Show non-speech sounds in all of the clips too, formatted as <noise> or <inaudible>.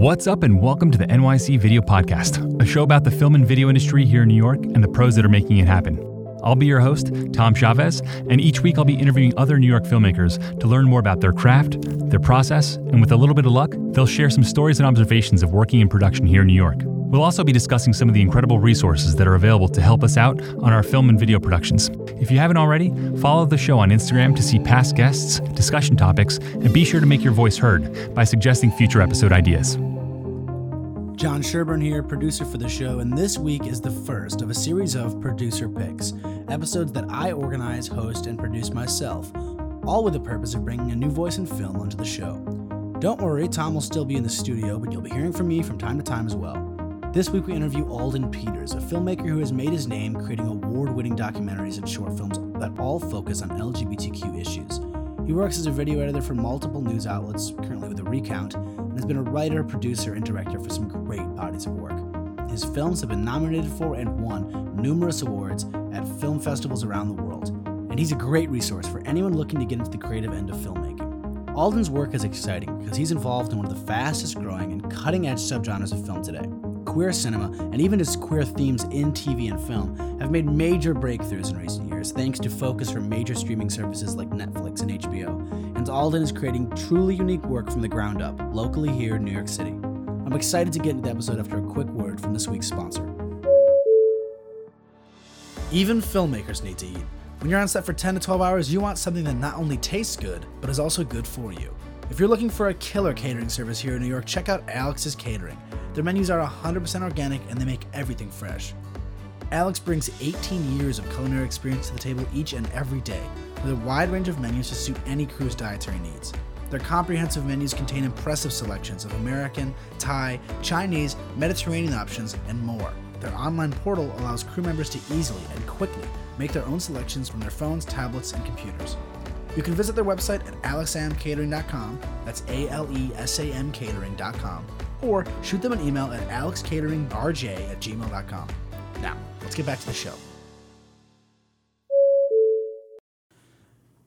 What's up, and welcome to the NYC Video Podcast, a show about the film and video industry here in New York and the pros that are making it happen. I'll be your host, Tom Chavez, and each week I'll be interviewing other New York filmmakers to learn more about their craft, their process, and with a little bit of luck, they'll share some stories and observations of working in production here in New York. We'll also be discussing some of the incredible resources that are available to help us out on our film and video productions. If you haven't already, follow the show on Instagram to see past guests, discussion topics, and be sure to make your voice heard by suggesting future episode ideas. John Sherburne here, producer for the show, and this week is the first of a series of producer picks, episodes that I organize, host, and produce myself, all with the purpose of bringing a new voice in film onto the show. Don't worry, Tom will still be in the studio, but you'll be hearing from me from time to time as well. This week we interview Alden Peters, a filmmaker who has made his name creating award winning documentaries and short films that all focus on LGBTQ issues. He works as a video editor for multiple news outlets, currently with a recount, and has been a writer, producer, and director for some great bodies of work. His films have been nominated for and won numerous awards at film festivals around the world, and he's a great resource for anyone looking to get into the creative end of filmmaking. Alden's work is exciting because he's involved in one of the fastest growing and cutting edge subgenres of film today. Queer cinema, and even its queer themes in TV and film, have made major breakthroughs in recent years thanks to focus from major streaming services like Netflix and HBO. And Alden is creating truly unique work from the ground up, locally here in New York City. I'm excited to get into the episode after a quick word from this week's sponsor. Even filmmakers need to eat. When you're on set for 10 to 12 hours, you want something that not only tastes good, but is also good for you. If you're looking for a killer catering service here in New York, check out Alex's Catering. Their menus are 100% organic and they make everything fresh. Alex brings 18 years of culinary experience to the table each and every day, with a wide range of menus to suit any crew's dietary needs. Their comprehensive menus contain impressive selections of American, Thai, Chinese, Mediterranean options, and more. Their online portal allows crew members to easily and quickly make their own selections from their phones, tablets, and computers. You can visit their website at alexamcatering.com, that's A L E S A M catering.com, or shoot them an email at alexcateringrj at gmail.com. Now, let's get back to the show.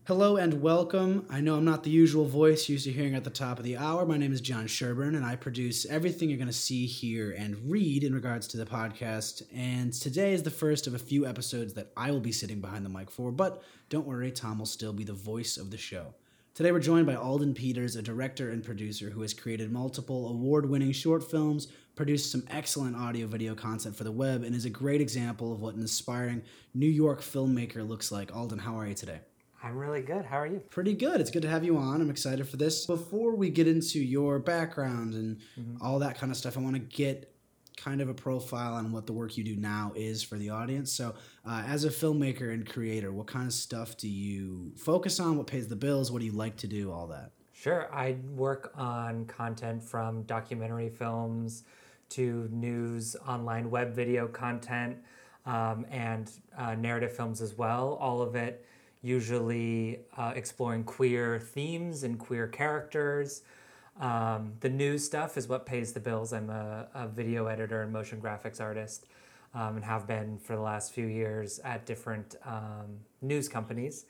Hello and welcome. I know I'm not the usual voice used to hearing at the top of the hour. My name is John Sherburne, and I produce everything you're going to see, hear, and read in regards to the podcast. And today is the first of a few episodes that I will be sitting behind the mic for, but don't worry, Tom will still be the voice of the show. Today we're joined by Alden Peters, a director and producer who has created multiple award winning short films, produced some excellent audio video content for the web, and is a great example of what an inspiring New York filmmaker looks like. Alden, how are you today? I'm really good. How are you? Pretty good. It's good to have you on. I'm excited for this. Before we get into your background and mm-hmm. all that kind of stuff, I want to get kind of a profile on what the work you do now is for the audience. So, uh, as a filmmaker and creator, what kind of stuff do you focus on? What pays the bills? What do you like to do? All that. Sure. I work on content from documentary films to news, online web video content, um, and uh, narrative films as well. All of it usually uh, exploring queer themes and queer characters. Um, the news stuff is what pays the bills. I'm a, a video editor and motion graphics artist um, and have been for the last few years at different um, news companies.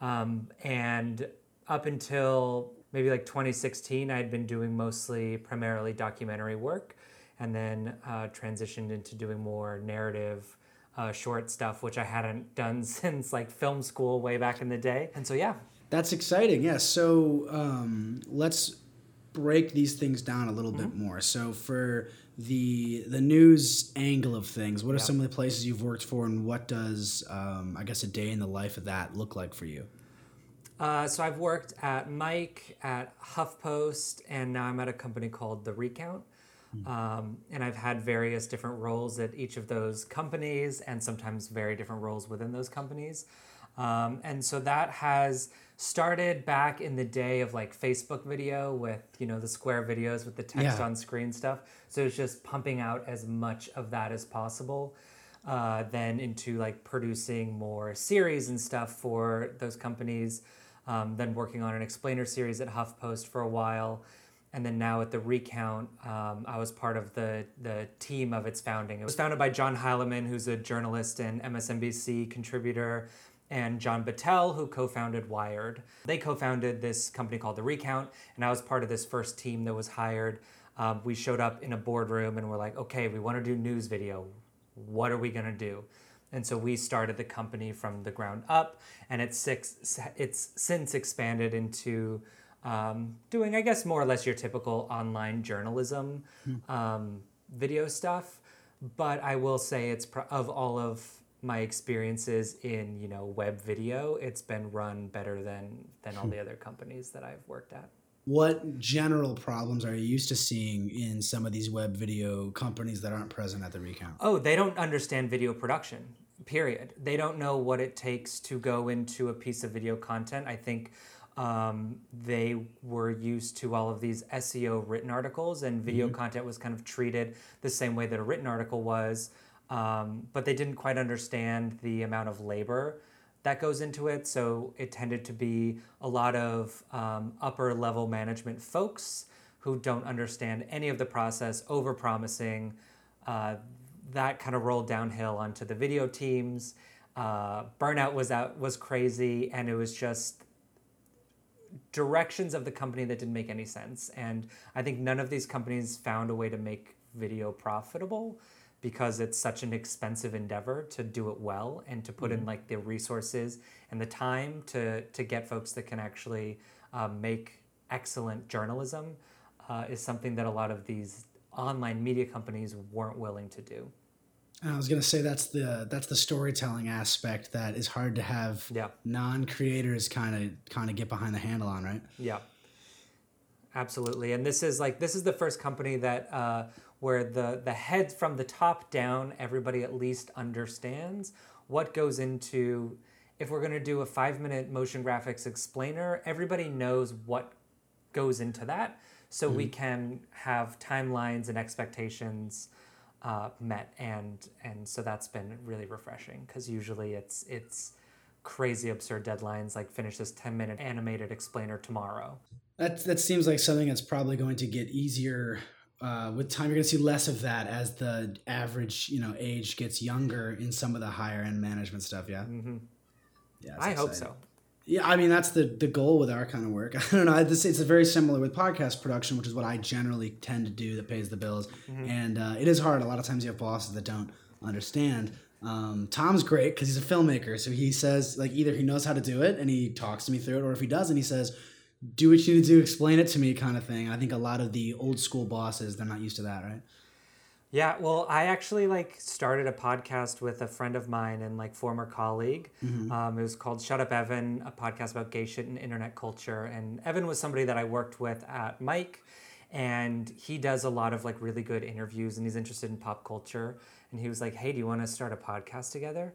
Um, and up until maybe like 2016, I had been doing mostly primarily documentary work and then uh, transitioned into doing more narrative uh, short stuff, which I hadn't done <laughs> since like film school way back in the day. And so, yeah. That's exciting. Yeah. So um, let's break these things down a little mm-hmm. bit more. So for the the news angle of things, what are yeah. some of the places you've worked for, and what does um, I guess a day in the life of that look like for you? Uh, so I've worked at Mic, at HuffPost, and now I'm at a company called The Recount. Um, and I've had various different roles at each of those companies and sometimes very different roles within those companies. Um, and so that has started back in the day of like Facebook video with, you know, the square videos with the text yeah. on screen stuff. So it's just pumping out as much of that as possible. Uh, then into like producing more series and stuff for those companies. Um, then working on an explainer series at HuffPost for a while and then now at the recount, um, I was part of the the team of its founding. It was founded by John Heilemann, who's a journalist and MSNBC contributor, and John Battelle, who co-founded Wired. They co-founded this company called The Recount, and I was part of this first team that was hired Um, we showed up in a boardroom and we're like, okay, we want to do news video. What are we going to do? And so we started the company from the ground up, and it's six, it's since expanded into um, doing, I guess, more or less your typical online journalism um, video stuff. But I will say it's pro- of all of my experiences in you know web video, it's been run better than than all the other companies that I've worked at. What general problems are you used to seeing in some of these web video companies that aren't present at the recount? Oh, they don't understand video production, period. They don't know what it takes to go into a piece of video content. I think um, they were used to all of these SEO written articles, and video content was kind of treated the same way that a written article was. Um, but they didn't quite understand the amount of labor that goes into it. So it tended to be a lot of um, upper level management folks who don't understand any of the process, over promising. Uh, that kind of rolled downhill onto the video teams. Uh, burnout was out was crazy, and it was just directions of the company that didn't make any sense. And I think none of these companies found a way to make video profitable because it's such an expensive endeavor to do it well and to put in like the resources and the time to to get folks that can actually uh, make excellent journalism uh, is something that a lot of these online media companies weren't willing to do. I was gonna say that's the that's the storytelling aspect that is hard to have Yeah. non-creators kind of kind of get behind the handle on, right? Yeah, absolutely. And this is like this is the first company that uh, where the the head from the top down, everybody at least understands what goes into. If we're going to do a five minute motion graphics explainer, everybody knows what goes into that, so we can have timelines and expectations uh, met, and and so that's been really refreshing because usually it's it's crazy absurd deadlines like finish this 10 minute animated explainer tomorrow That that seems like something that's probably going to get easier uh, with time. You're going to see less of that as the average you know age gets younger in some of the higher end management stuff. Yeah, Mm-hmm. yeah. i hope so Yeah, I mean that's the the goal with our kind of work. <laughs> I don't know. It's, it's very similar with podcast production, which is what I generally tend to do that pays the bills. And uh, it is hard. A lot of times you have bosses that don't understand. Um, Tom's great because he's a filmmaker, so he says like either he knows how to do it and he talks to me through it, or if he doesn't, he says, "Do what you need to do, explain it to me," kind of thing. I think a lot of the old school bosses they're not used to that, right? yeah well i actually like started a podcast with a friend of mine and like former colleague um, it was called shut up evan a podcast about gay shit and internet culture and evan was somebody that i worked with at Mic and he does a lot of like really good interviews and he's interested in pop culture and he was like hey do you want to start a podcast together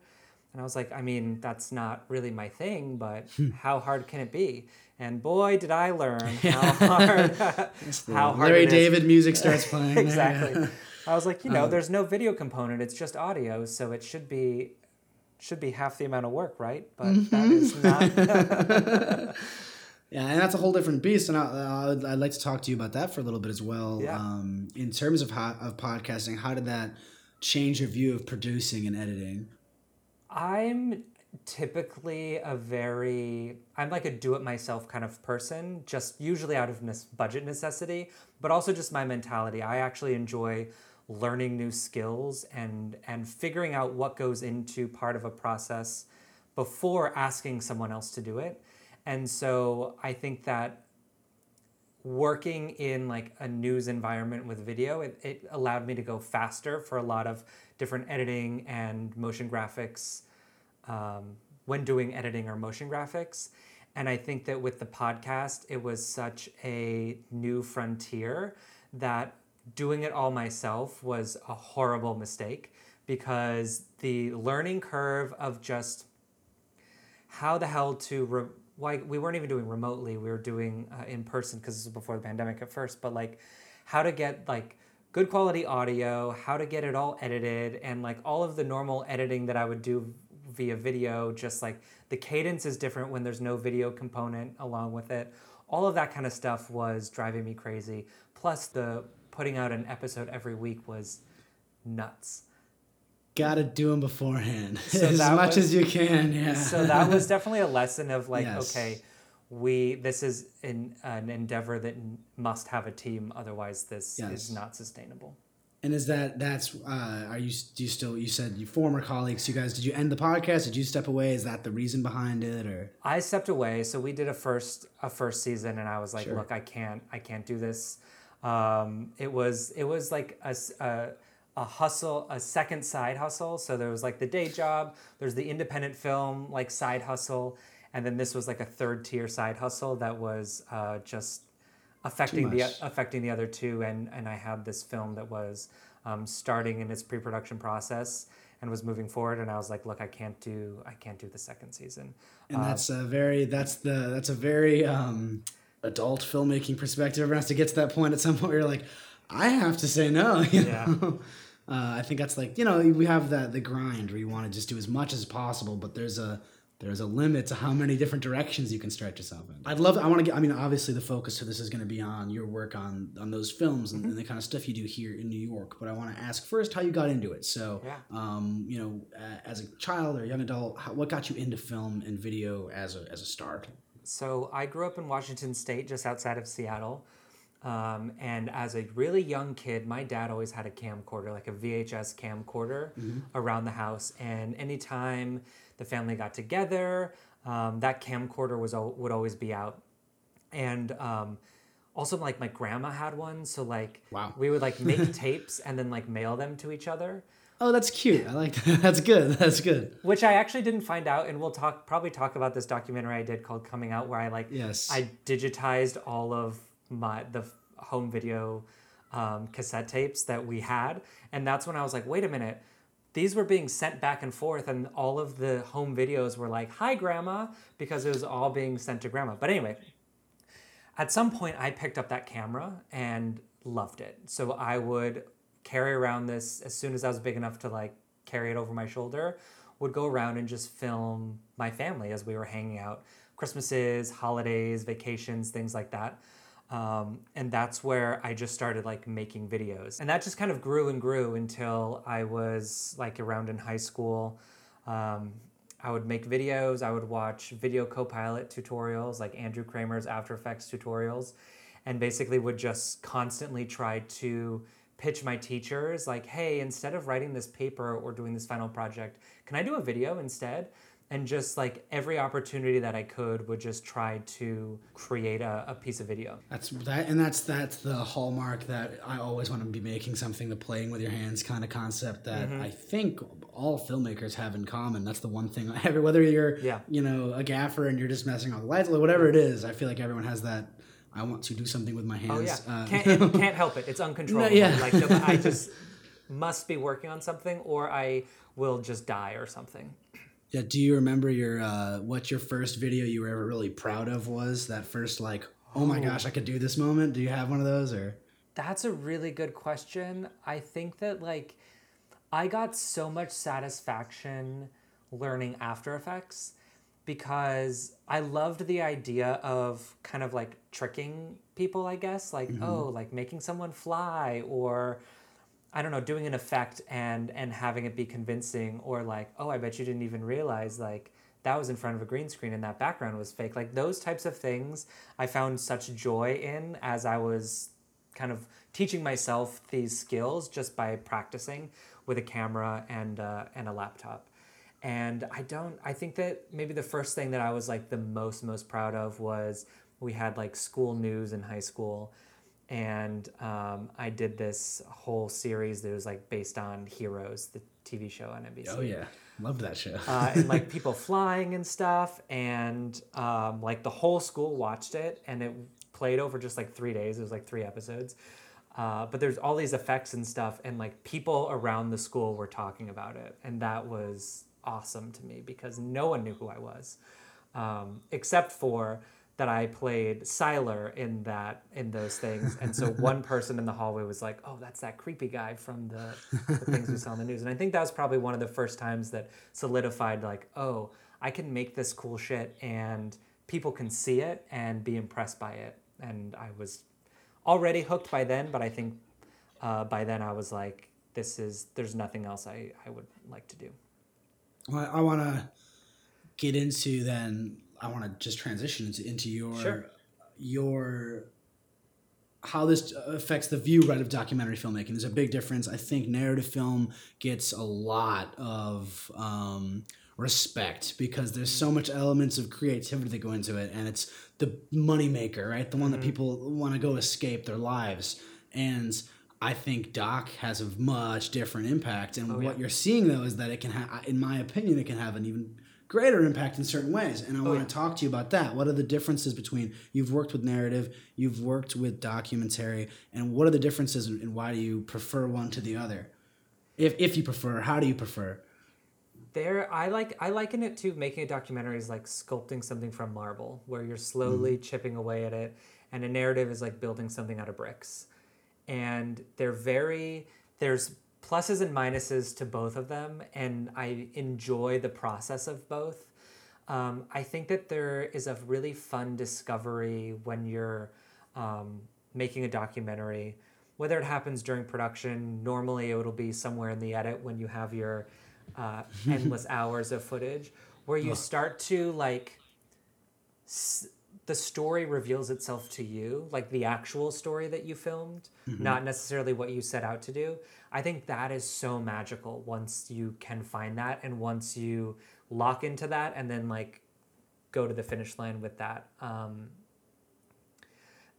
and I was like, I mean, that's not really my thing, but how hard can it be? And boy, did I learn <laughs> how hard, how hard Larry it is. David music <laughs> starts playing. there, yeah. exactly. I was like, you know, there's no video component; it's just audio, so it should be should be half the amount of work, right? But that is not. <laughs> Yeah, and that's a whole different beast, and I, I'd, I'd like to talk to you about that for a little bit as well. Yeah. Um, in terms of how, of podcasting, how did that change your view of producing and editing? I'm typically a very I'm like a do it myself kind of person, just usually out of budget necessity, but also just my mentality. I actually enjoy learning new skills and and figuring out what goes into part of a process before asking someone else to do it. And so I think that working in like a news environment with video, it, it allowed me to go faster for a lot of different editing and motion graphics um, when doing editing or motion graphics. And I think that with the podcast, it was such a new frontier that doing it all myself was a horrible mistake because the learning curve of just how the hell to re- why we weren't even doing remotely we were doing uh, in person because this was before the pandemic at first but like how to get like good quality audio how to get it all edited and like all of the normal editing that i would do via video just like the cadence is different when there's no video component along with it all of that kind of stuff was driving me crazy plus the putting out an episode every week was nuts Got to do them beforehand So <laughs> as much was- as you can. Yeah. so that was definitely a lesson of like Yes. okay we this is an, an endeavor that must have a team otherwise this Yes. is not sustainable And is that that's uh, are you do you still you said you former colleagues you guys did you end the podcast? Did you step away? Is that the reason behind it or? I stepped away. So we did a first a first season and i was like Sure. look i can't i can't do this. Um, it was it was like a a hustle a second side hustle. So there was like the day job there's the independent film like side hustle and then this was like a third tier side hustle that was uh, just affecting the affecting the other two and and I had this film that was um, starting in its pre-production process and was moving forward and I was like look I can't do I can't do the second season. And that's a very that's the that's a very um adult filmmaking perspective. Everyone has to get to that point at some point where you're like i have to say no <laughs> Yeah. uh, i think that's like you know we have that the grind where you want to just do as much as possible but there's a there's a limit to how many different directions you can stretch yourself in. I'd love. I want to get. I mean, obviously, the focus of this is going to be on your work on on those films and, and the kind of stuff you do here in New York. But I want to ask first how you got into it. So, Yeah. um, you know, uh, as a child or young adult, how, what got you into film and video as a as a start? So I grew up in Washington State, just outside of Seattle. Um, and as a really young kid, my dad always had a camcorder, like a VHS camcorder, around the house. And anytime the family got together, um, that camcorder was al- would always be out. And um, also, like my grandma had one, so like Wow. we would like make <laughs> tapes and then like mail them to each other. Oh, that's cute. I like that. <laughs> That's good. That's good. which I actually didn't find out, and we'll talk probably talk about this documentary I did called Coming Out, where I like Yes. I digitized all of my the home video um, cassette tapes that we had, and that's when I was like, wait a minute. These were being sent back and forth, and all of the home videos were like, "Hi, Grandma," because it was all being sent to Grandma. But anyway, at some point I picked up that camera and loved it. So I would carry around this as soon as I was big enough to like carry it over my shoulder, would go around and just film my family as we were hanging out. Christmases, holidays, vacations, things like that. Um, and that's where I just started like making videos. And that just kind of grew and grew until I was like around in high school. Um, I would make videos. I would watch video copilot tutorials like Andrew Kramer's After Effects tutorials and basically would just constantly try to pitch my teachers like, hey, instead of writing this paper or doing this final project, can I do a video instead? And just like every opportunity that I could would just try to create a, a piece of video. That's that, and that's that's the hallmark that I always want to be making something the playing with your hands kind of concept that Mm-hmm. I think all filmmakers have in common. That's the one thing. Every <laughs> whether you're Yeah. you know a gaffer and you're just messing with the lights, or whatever it is, I feel like everyone has that. I want to do something with my hands. Oh yeah, uh, can't, <laughs> can't help it. It's uncontrollable. yeah. Like no, I <laughs> just must be working on something, or I will just die or something. Yeah. Do you remember your uh, what your first video you were ever really proud of was? That first like, oh my gosh, I could do this moment. Do you have one of those or? That's a really good question. I think that like I got so much satisfaction learning After Effects because I loved the idea of kind of like tricking people, I guess, like oh, like making someone fly or I don't know, doing an effect and and having it be convincing or like, oh, I bet you didn't even realize like that was in front of a green screen and that background was fake. Like those types of things I found such joy in as I was kind of teaching myself these skills just by practicing with a camera and uh, and a laptop. And I don't I think that maybe the first thing that I was like the most most proud of was we had like school news in high school and um, I did this whole series that was like based on Heroes, the TV show on NBC. Oh yeah, love that show. Uh, and like people <laughs> flying and stuff, and um, like the whole school watched it, and it played over just like three days. It was like three episodes. Uh, but there's all these effects and stuff, and like people around the school were talking about it, and that was awesome to me because no one knew who I was, um, except for that I played Sylar in that in those things, and so <laughs> one person in the hallway was like, "Oh, that's that creepy guy from the, the things we saw on the news," and I think that was probably one of the first times that solidified like, "Oh, I can make this cool shit, and people can see it and be impressed by it," and I was already hooked by then, but I think uh, by then I was like, "This is there's nothing else I I would like to do." Well, I want to get into then. I want to just transition into, into your Sure. your how this affects the view right of documentary filmmaking. There's a big difference. I think narrative film gets a lot of um, respect because there's so much elements of creativity that go into it, and it's the money maker, right? The one that people want to go escape their lives, and I think doc has a much different impact. And what yeah. you're seeing though is that it can have, in my opinion, it can have an even greater impact in certain ways. And I oh, want yeah. to talk to you about that. What are the differences between you've worked with narrative, you've worked with documentary, and what are the differences and and why do you prefer one to the other? If, if you prefer, how do you prefer? There, I like I liken it to making a documentary is like sculpting something from marble, where you're slowly mm-hmm. chipping away at it, and a narrative is like building something out of bricks, and they're very there's pluses and minuses to both of them, and I enjoy the process of both. Um, I think that there is a really fun discovery when you're um, making a documentary, whether it happens during production. Normally, it'll be somewhere in the edit when you have your uh, <laughs> endless hours of footage, where you start to like s- the story reveals itself to you, like the actual story that you filmed, not necessarily what you set out to do. I think that is so magical once you can find that and once you lock into that and then like go to the finish line with that. Um,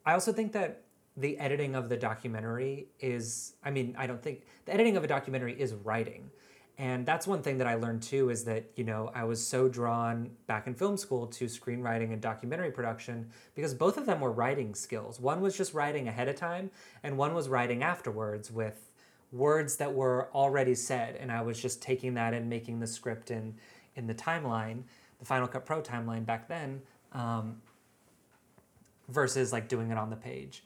I also think that the editing of the documentary is, I mean, I don't think the editing of a documentary is writing. And that's one thing that I learned too is that, you know, I was so drawn back in film school to screenwriting and documentary production because both of them were writing skills. One was just writing ahead of time, and one was writing afterwards with words that were already said. And I was just taking that and making the script in, in the timeline, the Final Cut Pro timeline back then, um, versus like doing it on the page.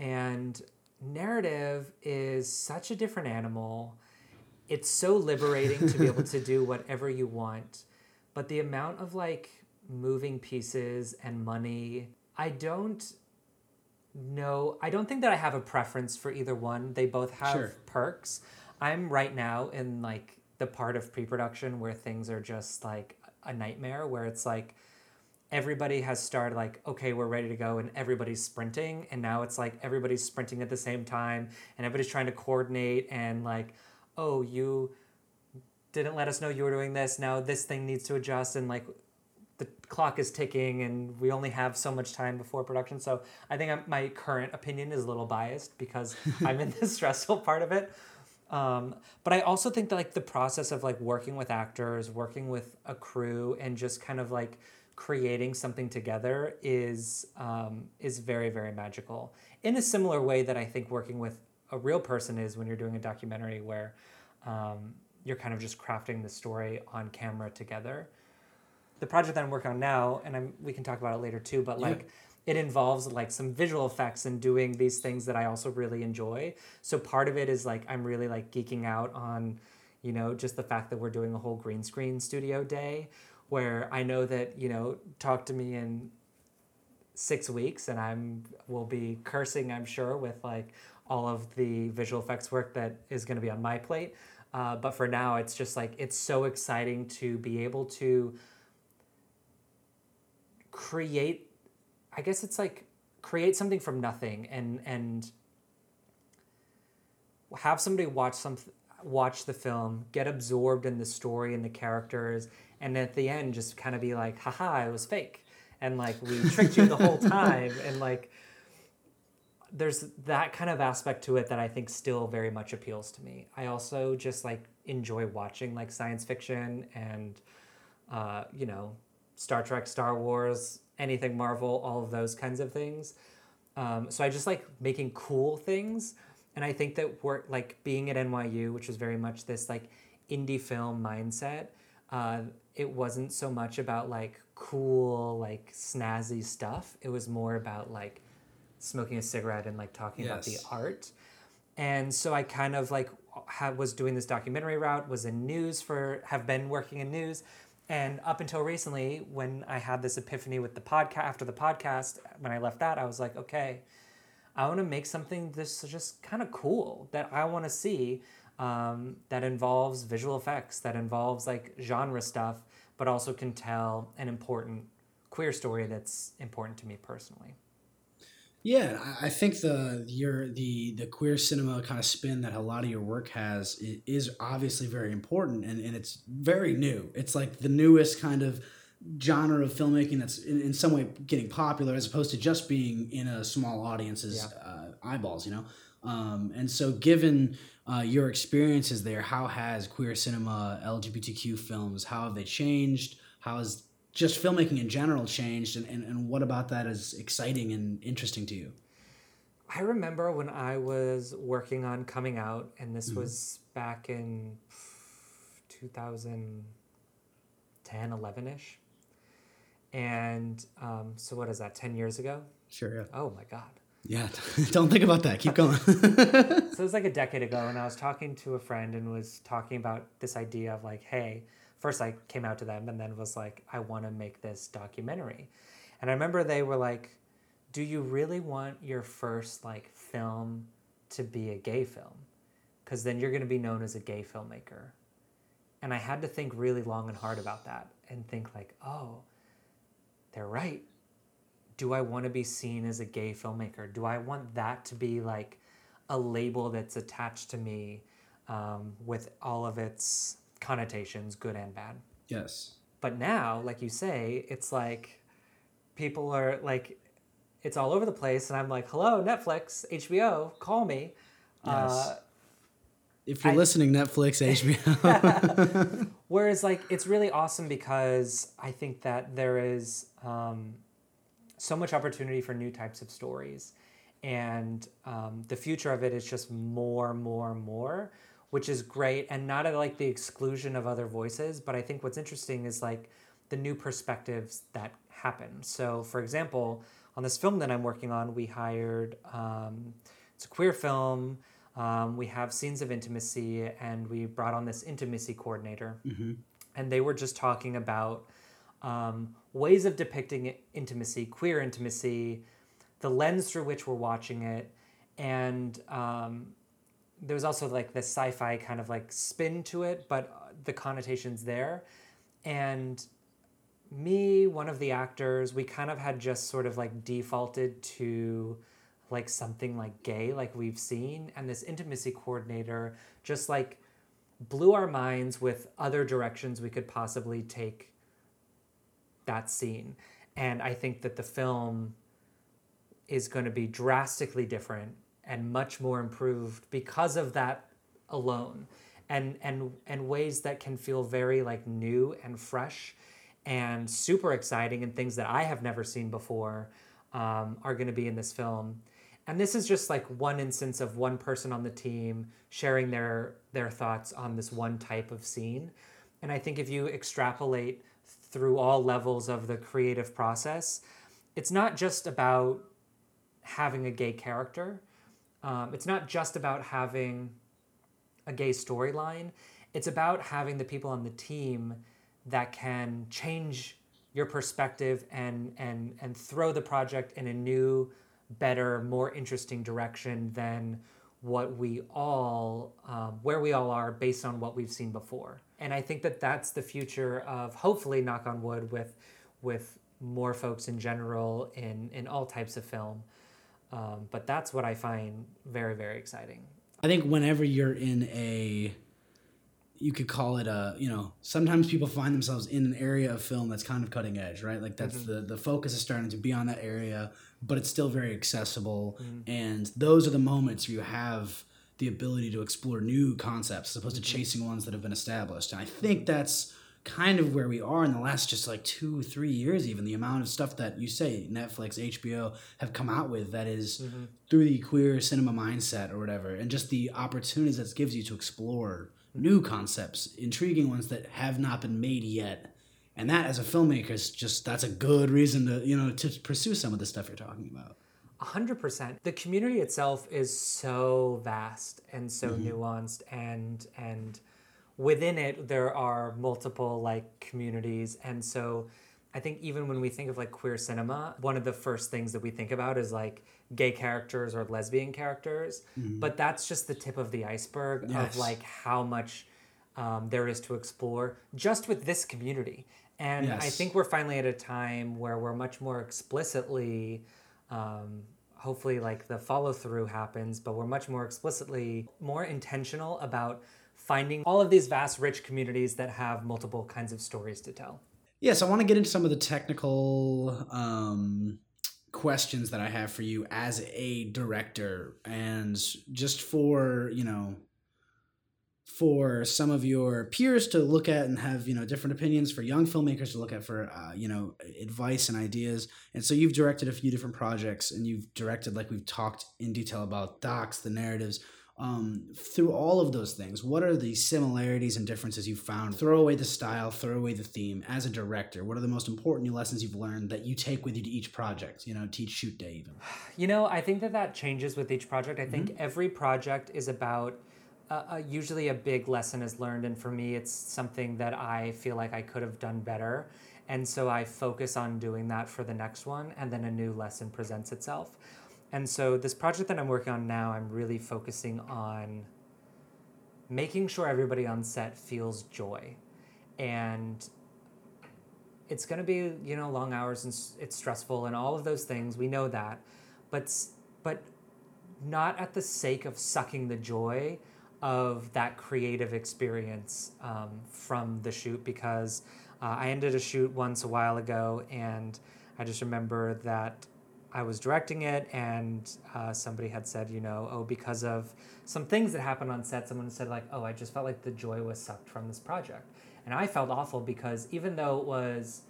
And narrative is such a different animal it's so liberating to be able to do <laughs> whatever you want but the amount of like moving pieces and money i don't know. I don't think that i have a preference for either one. They both have Sure. perks. I'm right now in like the part of pre-production where things are just like a nightmare where it's like everybody has started like okay we're ready to go and everybody's sprinting and now it's like everybody's sprinting at the same time and everybody's trying to coordinate and like oh you didn't let us know you were doing this now this thing needs to adjust and like the clock is ticking and we only have so much time before production. So i think I'm, my current opinion is a little biased because <laughs> i'm in the stressful part of it. Um, but i also think that like the process of like working with actors working with a crew and just kind of like creating something together is um, is very very magical. In a similar way that i think working with a real person is when you're doing a documentary where um, you're kind of just crafting the story on camera together the project that I'm working on now, and I'm, we can talk about it later too, but like it involves like some visual effects and doing these things that I also really enjoy. So part of it is like I'm really like geeking out on, you know, just the fact that we're doing a whole green screen studio day where I know that, you know, talk to me in six weeks and I'm will be cursing, I'm sure, with like all of the visual effects work that is going to be on my plate. Uh, but for now, it's just like it's so exciting to be able to create i guess it's like create something from nothing and and have somebody watch some watch the film get absorbed in the story and the characters and at the end just kind of be like haha it was fake and like we tricked you the whole <laughs> time and like there's that kind of aspect to it that I think still very much appeals to me. I also just like enjoy watching like science fiction and uh, you know Star Trek, Star Wars, anything Marvel, all of those kinds of things. Um, so I just like making cool things, and I think that we're like being at NYU, which was very much this like indie film mindset. Uh, it wasn't so much about like cool, like snazzy stuff. It was more about like smoking a cigarette and like talking about the art. And so I kind of like ha was doing this documentary route, was in news for, have been working in news. And up until recently, when I had this epiphany with the podcast, after the podcast, when I left that, I was like, okay, I want to make something that's just kind of cool that I want to see um, that involves visual effects, that involves like genre stuff, but also can tell an important queer story that's important to me personally. Yeah, I- think the your the the queer cinema kind of spin that a lot of your work has is obviously very important, and, and it's very new. It's like the newest kind of genre of filmmaking that's in, in some way getting popular, as opposed to just being in a small audience's uh, eyeballs. You know, um, and so given uh, your experiences there, how has queer cinema, LGBTQ films, how have they changed? How has just filmmaking in general changed and, and, and what about that is exciting and interesting to you I remember when I was working on coming out, and this was back in 2010, 11 ish. And um, so, what is that, 10 years ago? sure yeah Oh my God. yeah <laughs> don't think about that keep going <laughs> So, it was like a decade ago, and I was talking to a friend and was talking about this idea of like, hey, first I came out to them and then was like, I want to make this documentary. And I remember they were like, do you really want your first like film to be a gay film? Because then you're going to be known as a gay filmmaker. And I had to think really long and hard about that and think like, oh, they're right. Do I want to be seen as a gay filmmaker? Do I want that to be like a label that's attached to me um, with all of its connotations, good and bad? yes But now, like you say, it's like people are like, it's all over the place, and I'm like, hello, Netflix, HBO, call me. Yes. Uh, if you're I- listening netflix <laughs> hbo <laughs> Whereas, like, it's really awesome because I think that there is um, so much opportunity for new types of stories. And um, the future of it is just more, more, more, which is great. And not at like the exclusion of other voices, but I think what's interesting is like the new perspectives that happen. So, for example, on this film that I'm working on, we hired, um, it's a queer film. Um, we have scenes of intimacy, and we brought on this intimacy coordinator. And they were just talking about um, ways of depicting intimacy, queer intimacy, the lens through which we're watching it. And um, there was also like the sci fi kind of like spin to it, but uh, the connotations there. And me, one of the actors, we kind of had just sort of like defaulted to like something like gay, like we've seen. And this intimacy coordinator just like blew our minds with other directions we could possibly take that scene. And I think that the film is going to be drastically different and much more improved because of that alone and and and ways that can feel very like new and fresh and super exciting and things that I have never seen before um, are going to be in this film. And this is just like one instance of one person on the team sharing their their thoughts on this one type of scene. And I think if you extrapolate through all levels of the creative process, it's not just about having a gay character. Um, it's not just about having a gay storyline. It's about having the people on the team that can change your perspective and and and throw the project in a new, better, more interesting direction than what we all um, where we all are based on what we've seen before. And I think that that's the future of hopefully knock on wood with with more folks in general in in all types of film. Um, but that's what I find very very exciting. I think whenever you're in a, you could call it a, you know, sometimes people find themselves in an area of film that's kind of cutting edge, right? Like that's mm-hmm. the the focus is starting to be on that area, but it's still very accessible, mm-hmm. and those are the moments where you have the ability to explore new concepts as opposed to mm-hmm. chasing ones that have been established. And I think that's kind of where we are in the last just like two three years even the amount of stuff that you say netflix hbo have come out with that is mm-hmm. through the queer cinema mindset or whatever and just the opportunities that gives you to explore mm-hmm. new concepts intriguing ones that have not been made yet. And that as a filmmaker is just that's a good reason to you know to pursue some of the stuff you're talking about. A hundred percent. The community itself is so vast and so mm-hmm. nuanced, and and within it there are multiple like communities, and so I think even when we think of like queer cinema, one of the first things that we think about is like gay characters or lesbian characters, but that's just the tip of the iceberg Yes. of like how much um, there is to explore just with this community. And I think we're finally at a time where we're much more explicitly, um, hopefully, like the follow through happens, but we're much more explicitly more intentional about finding all of these vast, rich communities that have multiple kinds of stories to tell. Yes, I want to get into some of the technical um, questions that I have for you as a director, and just for you know, for some of your peers to look at and have you know different opinions, for young filmmakers to look at for uh, you know advice and ideas. And so you've directed a few different projects, and you've directed like we've talked in detail about docs, the narratives um, through all of those things, what are the similarities and differences you found? Throw away the style, throw away the theme. As a director, what are the most important new lessons you've learned that you take with you to each project? You know, to each shoot day, even. You know, I think that that changes with each project. I think every project is about uh, uh, usually a big lesson is learned, and for me, it's something that I feel like I could have done better. And so I focus on doing that for the next one, and then a new lesson presents itself. And so, this project that I'm working on now, I'm really focusing on making sure everybody on set feels joy. And it's going to be, you know, long hours and it's stressful and all of those things. We know that. But, but not at the sake of sucking the joy of that creative experience um, from the shoot because uh, I ended a shoot once a while ago and I just remember that I was directing it and uh, somebody had said, you know, oh, because of some things that happened on set, someone said, like, oh, I just felt like the joy was sucked from this project. And I felt awful because even though it was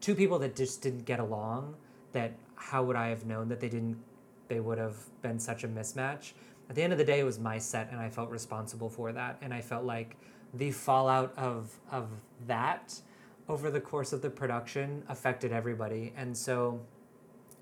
two people that just didn't get along, that how would I have known that they didn't, they would have been such a mismatch? At the end of the day, it was my set and I felt responsible for that. And I felt like the fallout of, of that over the course of the production affected everybody. And so,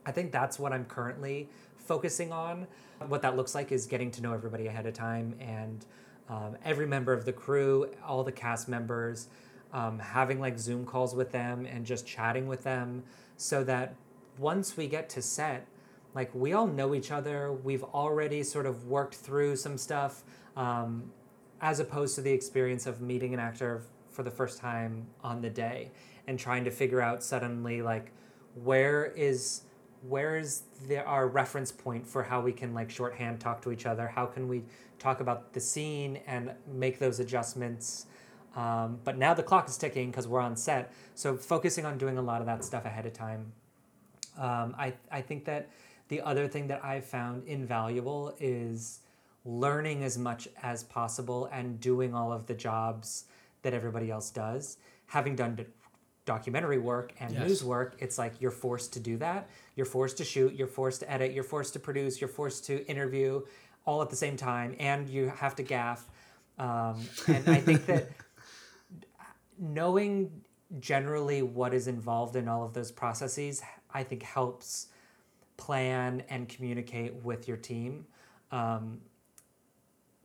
I think that's what I'm currently focusing on. What that looks like is getting to know everybody ahead of time and um, every member of the crew, all the cast members, um, having like Zoom calls with them and just chatting with them so that once we get to set, like we all know each other, we've already sort of worked through some stuff, um, as opposed to the experience of meeting an actor for the first time on the day and trying to figure out suddenly like where is where is the, our reference point for how we can like shorthand talk to each other? How can we talk about the scene and make those adjustments? Um, but now the clock is ticking because we're on set so focusing on doing a lot of that stuff ahead of time. Um, I, I think that the other thing that I've found invaluable is learning as much as possible and doing all of the jobs that everybody else does. Having done documentary work and Yes. news work, it's like you're forced to do that. You're forced to shoot, you're forced to edit, you're forced to produce, you're forced to interview all at the same time, and you have to gaff. Um, and I think that <laughs> knowing generally what is involved in all of those processes, I think helps plan and communicate with your team. Um,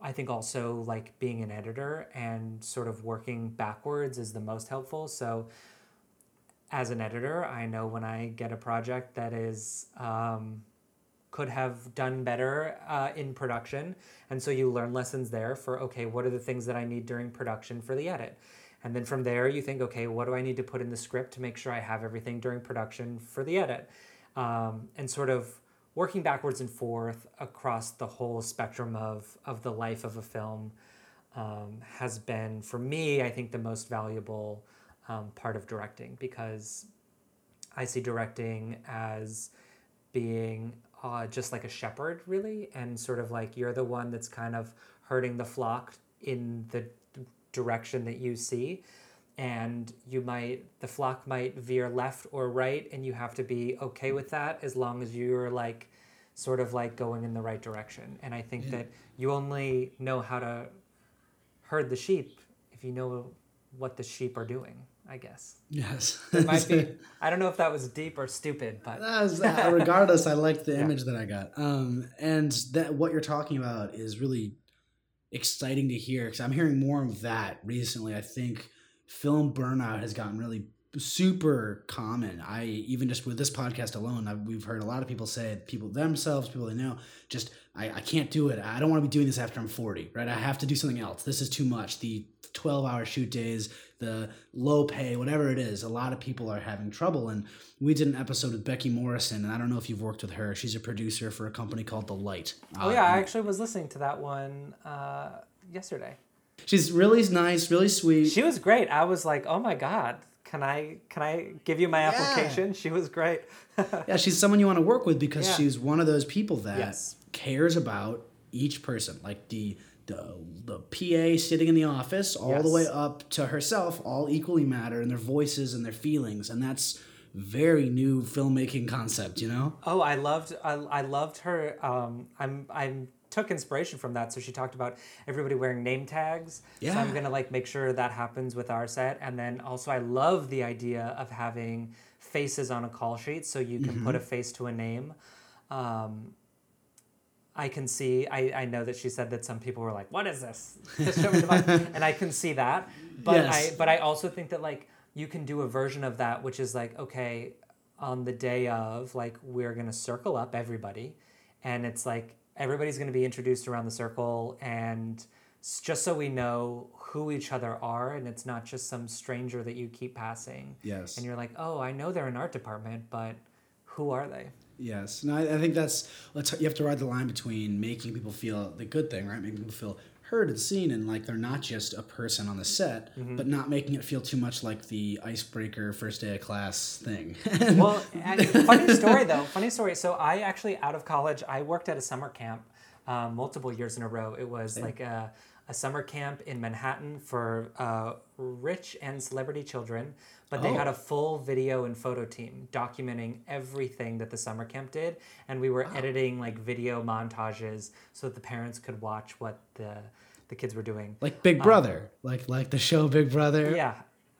I think also like being an editor and sort of working backwards is the most helpful. So, as an editor, I know when I get a project that is um, could have done better uh, in production, and so you learn lessons there for okay, what are the things that I need during production for the edit, and then from there you think okay, what do I need to put in the script to make sure I have everything during production for the edit, um, and sort of working backwards and forth across the whole spectrum of of the life of a film um, has been for me, I think, the most valuable um, part of directing because I see directing as being uh, just like a shepherd, really, and sort of like you're the one that's kind of herding the flock in the direction that you see. And you might, the flock might veer left or right, and you have to be okay with that as long as you're like sort of like going in the right direction. And I think that you only know how to herd the sheep if you know what the sheep are doing, I guess. Yes. It might be, <laughs> I don't know if that was deep or stupid, but uh, regardless, I liked the <laughs> image that I got. Um, and that what you're talking about is really exciting to hear because I'm hearing more of that recently. I think film burnout has gotten really super common. I even just with this podcast alone, I've, we've heard a lot of people say people themselves, people they know, just I, I can't do it. I don't want to be doing this after I'm 40, right? I have to do something else. This is too much. The 12 hour shoot days, the low pay, whatever it is, a lot of people are having trouble. And we did an episode with Becky Morrison, and I don't know if you've worked with her. She's a producer for a company called The Light. Oh Uh, yeah, I actually was listening to that one uh, yesterday. She's really nice, really sweet. She was great. I was like, oh my god, can I can I give you my application? She was great. <laughs> yeah, she's someone you want to work with because Yeah. she's one of those people that Yes. cares about each person, like the the the PA sitting in the office, all the way up to herself, all equally matter, and their voices and their feelings, and that's very new filmmaking concept, you know. Oh, I loved I, I loved her. Um, I'm I'm took inspiration from that. So she talked about everybody wearing name tags. Yeah. So. I'm gonna like make sure that happens with our set. And then also I love the idea of having faces on a call sheet so you can put a face to a name. Um, I can see. I, I know that she said that some people were like, "What is this?" Just show me the mic." <laughs> and I can see that. But Yes. I but I also think that like you can do a version of that, which is like, okay, on the day of, like we're gonna circle up everybody, and it's like everybody's gonna be introduced around the circle, and just so we know who each other are, and it's not just some stranger that you keep passing. Yes. And you're like, oh, I know they're in art department, but who are they? Yes, and I, I think that's let's you have to ride the line between making people feel the good thing, right? Making people feel heard and seen, and like they're not just a person on the set, but not making it feel too much like the icebreaker first day of class thing. <laughs> well, and funny story though. Funny story. So I actually, out of college, I worked at a summer camp um, multiple years in a row. It was like a, a summer camp in Manhattan for uh, rich and celebrity children, but they Oh. had a full video and photo team documenting everything that the summer camp did, and we were editing like video montages so that the parents could watch what the the kids were doing. like Big Brother, like like the show Big Brother. Yeah,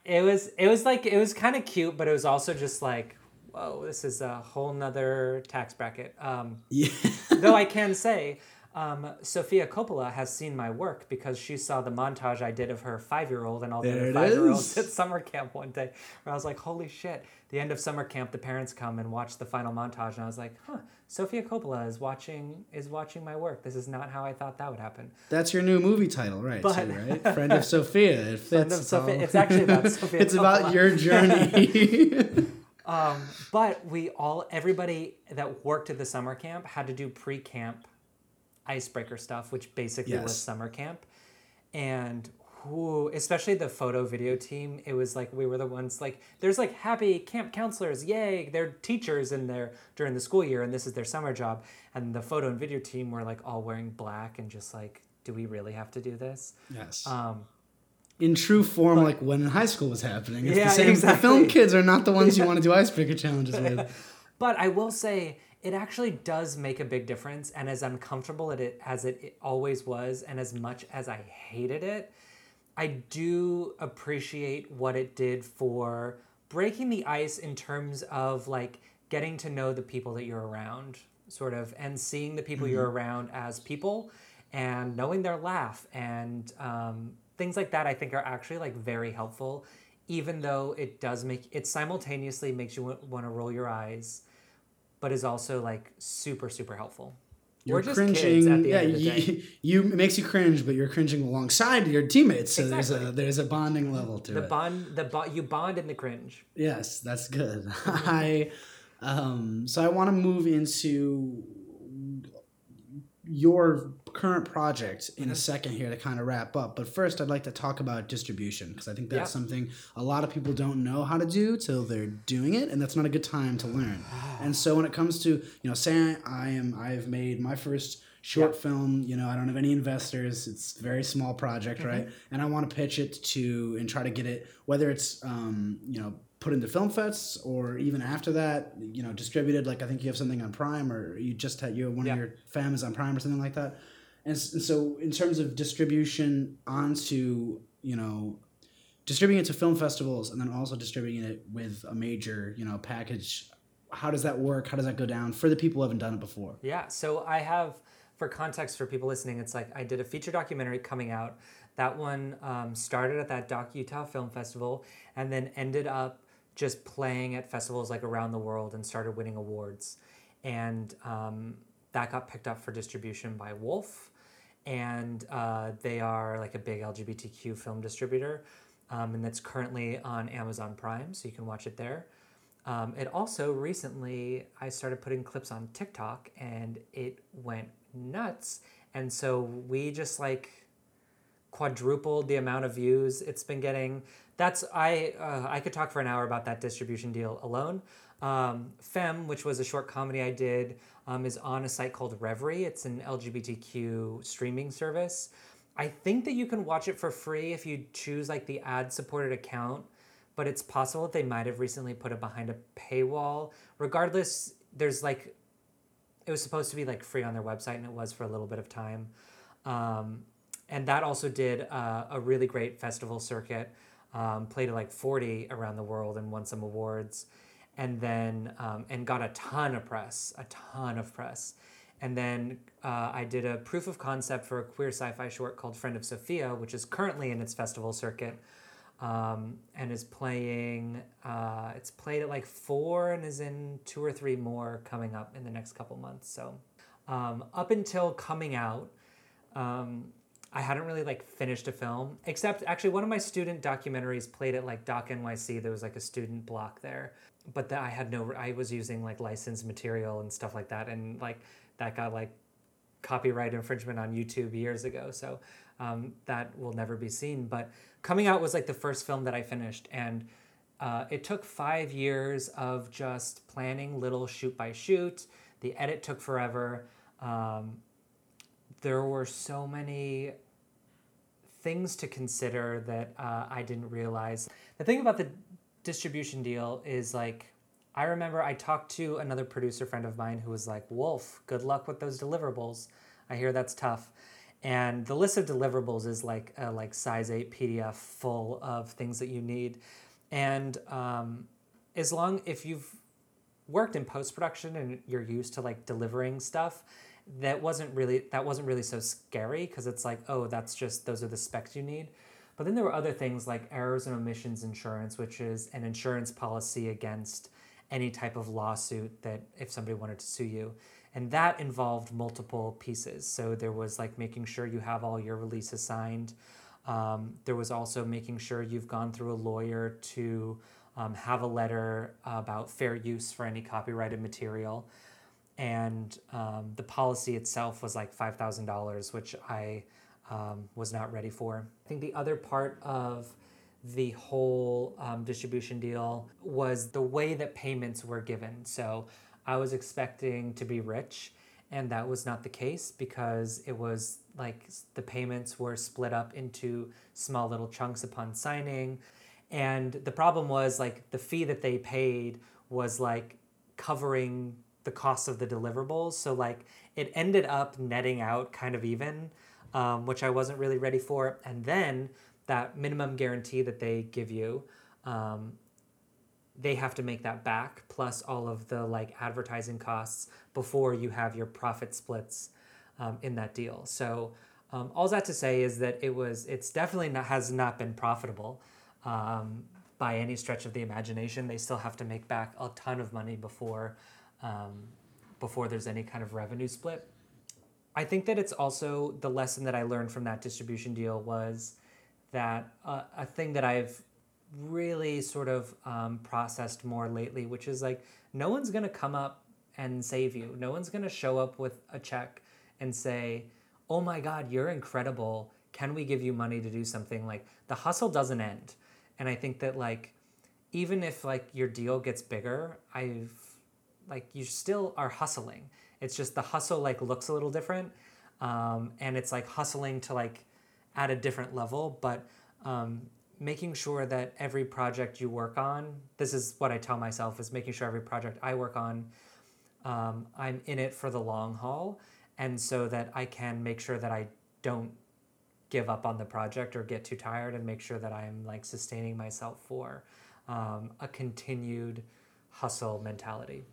it was it was like it was kind of cute, but it was also just like, whoa, this is a whole nother tax bracket. Um, Yeah. though I <laughs> can say, um, Sofia Coppola has seen my work because she saw the montage I did of her five year old and all the five year olds at summer camp one day. Where I was like, holy shit! The end of summer camp, the parents come and watch the final montage, and I was like, huh, Sofia Coppola is watching is watching my work. This is not how I thought that would happen. That's your new movie title, right? But- too, right? <laughs> Friend of Sophia. It fits. Friend of it's Sophia- it's actually about <laughs> Sophia it's about your journey. <laughs> Um, but we all, everybody that worked at the summer camp had to do pre camp icebreaker stuff, which basically was summer camp. And who, especially the photo video team, it was like we were the ones like, there's like happy camp counselors, yay, they're teachers in there during the school year, and this is their summer job. And the photo and video team were like all wearing black and just like, do we really have to do this? yes. Um, in true form, like when in high school was happening. It's Yeah, the same. The film kids are not the ones you want to <laughs> do icebreaker challenges with. But I will say it actually does make a big difference, and as uncomfortable it, as it, it always was, and as much as I hated it, I do appreciate what it did for breaking the ice in terms of like getting to know the people that you're around, sort of, and seeing the people you're around as people, and knowing their laugh and um, things like that. I think are actually like very helpful, even though it does make it simultaneously makes you want to roll your eyes, but is also like super super helpful. You're We're just cringing. kids at the yeah, end of the you, <laughs> you it makes you cringe, but you're cringing alongside your teammates. So there's a there's a bonding level to The it. bond, the bo- you bond in the cringe. Yes, that's good. <laughs> I um so I want to move into your current project in a mm-hmm. second here to kind of wrap up. But first, I'd like to talk about distribution because I think that's Yeah. something a lot of people don't know how to do till they're doing it, and that's not a good time to learn. Ah. and so when it comes to you know, say I am I've made my first short film you know i don't have any investors it's a very small project right mm-hmm. and i want to pitch it to and try to get it whether it's um, you know put into film fests or even after that you know distributed like i think you have something on prime or you just had you one Yeah. of your fam is on prime or something like that and, and so in terms of distribution onto you know distributing it to film festivals and then also distributing it with a major you know package how does that work how does that go down for the people who haven't done it before Yeah. So I have, for context for people listening, it's like I did a feature documentary coming out. That one um, started at that DOCUTAH Film Festival and then ended up just playing at festivals like around the world and started winning awards. And um, that got picked up for distribution by Wolfe. And uh, they are like a big LGBTQ film distributor. Um, and that's currently on Amazon Prime, so you can watch it there. Um, it also recently, I started putting clips on TikTok and it went nuts. And so we just like quadrupled the amount of views it's been getting. That's I uh, I could talk for an hour about that distribution deal alone. Um, Femme, which was a short comedy I did, um, is on a site called Revry. It's an LGBTQ streaming service. I think that you can watch it for free if you choose like the ad supported account, but it's possible that they might have recently put it behind a paywall. Regardless, there's like it was supposed to be like free on their website and it was for a little bit of time. Um, and that also did uh, a really great festival circuit. Um, played like 40 around the world and won some awards, and then um, and got a ton of press, a ton of press. And then uh, I did a proof of concept for a queer sci-fi short called Friend of Sophia, which is currently in its festival circuit, um, and is playing. Uh, it's played at like four and is in two or three more coming up in the next couple months. So um, up until coming out, um, I hadn't really like finished a film, except actually one of my student documentaries played at like Doc NYC. There was like a student block there, but that I had no. I was using like licensed material and stuff like that, and like that got like copyright infringement on YouTube years ago. So um, that will never be seen. But coming out was like the first film that I finished, and uh, it took five years of just planning little shoot by shoot. The edit took forever. Um, there were so many things to consider that uh, I didn't realize. The thing about the distribution deal is like, I remember I talked to another producer friend of mine who was like, Wolfe, good luck with those deliverables. I hear that's tough. And the list of deliverables is like a like size 8 PDF full of things that you need. And um, as long if you've worked in post production and you're used to like delivering stuff, that wasn't really that wasn't really so scary because it's like oh that's just those are the specs you need but then there were other things like errors and omissions insurance which is an insurance policy against any type of lawsuit that if somebody wanted to sue you. And that involved multiple pieces. So there was like making sure you have all your releases signed. Um, there was also making sure you've gone through a lawyer to um, have a letter about fair use for any copyrighted material. And um, the policy itself was like $5,000, which I um, was not ready for. I think the other part of the whole um, distribution deal was the way that payments were given. So I was expecting to be rich, and that was not the case because it was like the payments were split up into small little chunks upon signing. And the problem was like the fee that they paid was like covering the cost of the deliverables. So like it ended up netting out kind of even, um, which I wasn't really ready for. And then that minimum guarantee that they give you, um, they have to make that back plus all of the like advertising costs before you have your profit splits um, in that deal. So um, all that to say is that it was it's definitely not, has not been profitable um, by any stretch of the imagination. They still have to make back a ton of money before um, before there's any kind of revenue split. I think that it's also the lesson that I learned from that distribution deal was that uh, a thing that I've really sort of um, processed more lately, which is like no one's gonna come up and save you. No one's gonna show up with a check and say, "Oh my God, you're incredible. Can we give you money to do something?" Like the hustle doesn't end, and I think that like even if like your deal gets bigger, I've like you still are hustling. It's just the hustle like looks a little different, um, and it's like hustling to like at a different level, but um, making sure that every project you work on, this is what I tell myself is making sure every project I work on, um, I'm in it for the long haul, and so that I can make sure that I don't give up on the project or get too tired, and make sure that I'm like sustaining myself for um, a continued hustle mentality.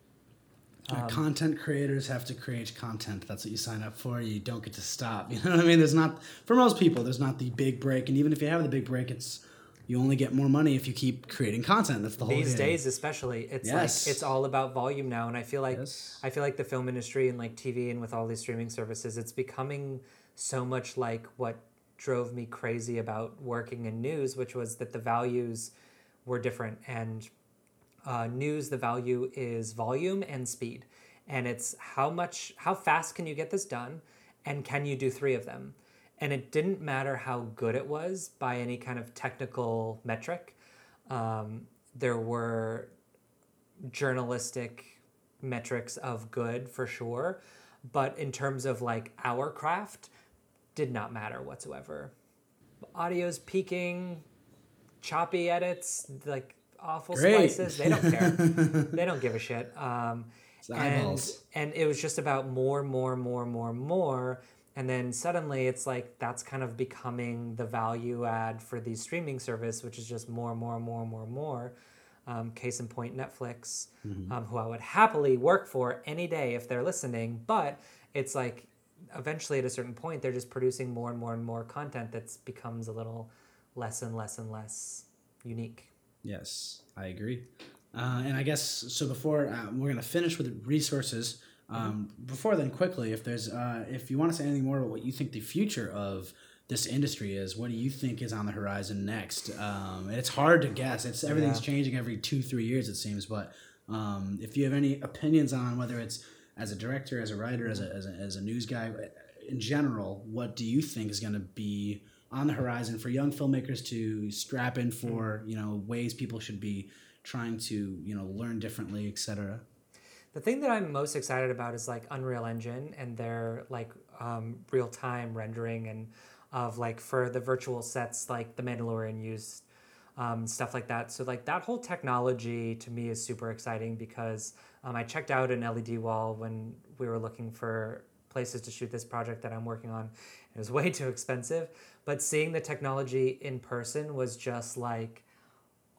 Um, content creators have to create content. That's what you sign up for. You don't get to stop. <laughs> You know what I mean? There's not for most people. There's not the big break, and even if you have the big break, it's you only get more money if you keep creating content. That's the whole these game. days especially it's Yes. like it's all about volume now and i feel like Yes. i feel like the film industry and like tv and with all these streaming services it's becoming so much like what drove me crazy about working in news which was that the values were different and uh, news the value is volume and speed. And it's how much how fast can you get this done? And can you do three of them? And it didn't matter how good it was by any kind of technical metric. Um, there were journalistic metrics of good for sure. But in terms of like our craft did not matter whatsoever. Audio's peaking choppy edits like awful Great. splices they don't care. <laughs> They don't give a shit. Um, and, and it was just about more more more more more. And then suddenly it's like that's kind of becoming the value add for the streaming service which is just more more more more more. Um, case in point netflix um, who i would happily work for any day if they're listening. But it's like eventually at a certain point they're just producing more and more and more content that becomes a little less and less and less unique Yes, I agree. Uh, and I guess so. Before uh, we're gonna finish with resources. Um, Before then, quickly, if there's uh, if you want to say anything more about what you think the future of this industry is, what do you think is on the horizon next? Um, it's hard to guess. It's everything's Yeah. changing every two three years it seems. But um, if you have any opinions on whether it's as a director, as a writer, as a, as a, as a news guy, in general, what do you think is going to be on the horizon for young filmmakers to strap in for you know ways people should be trying to you know learn differently etc The thing that I'm most excited about is like Unreal Engine and their like um, real time rendering and of like for the virtual sets like The Mandalorian used um, stuff like that. So like that whole technology to me is super exciting because um, I checked out an LED wall when we were looking for places to shoot this project that I'm working on. It was <laughs> way too expensive, but seeing the technology in person was just like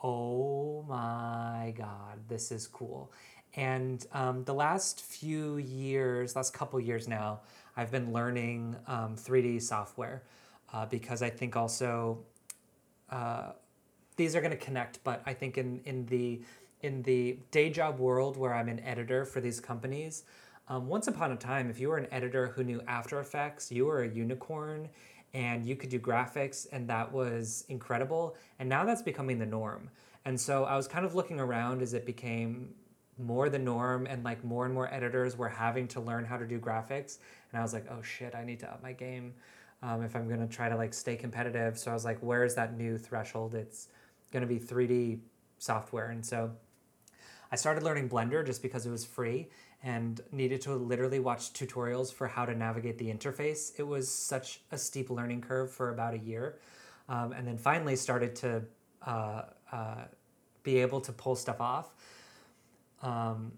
oh my god this is cool and um, the last few years last couple years now i've been learning um, 3d software uh, because i think also uh, these are going to connect but i think in, in the in the day job world where i'm an editor for these companies um, once upon a time if you were an editor who knew after effects you were a unicorn and you could do graphics and that was incredible. And now that's becoming the norm. And so i was kind of looking around as it became more the norm and like more and more editors were having to learn how to do graphics. And i was like oh shit i need to up my game um, if i'm to try to like stay competitive. So i was like where is that new threshold? It's to be 3d software. And so I started learning Blender just because it was free and needed to literally watch tutorials for how to navigate the interface. It was such a steep learning curve for about a year. Um, and then finally started to uh, uh, be able to pull stuff off. Um,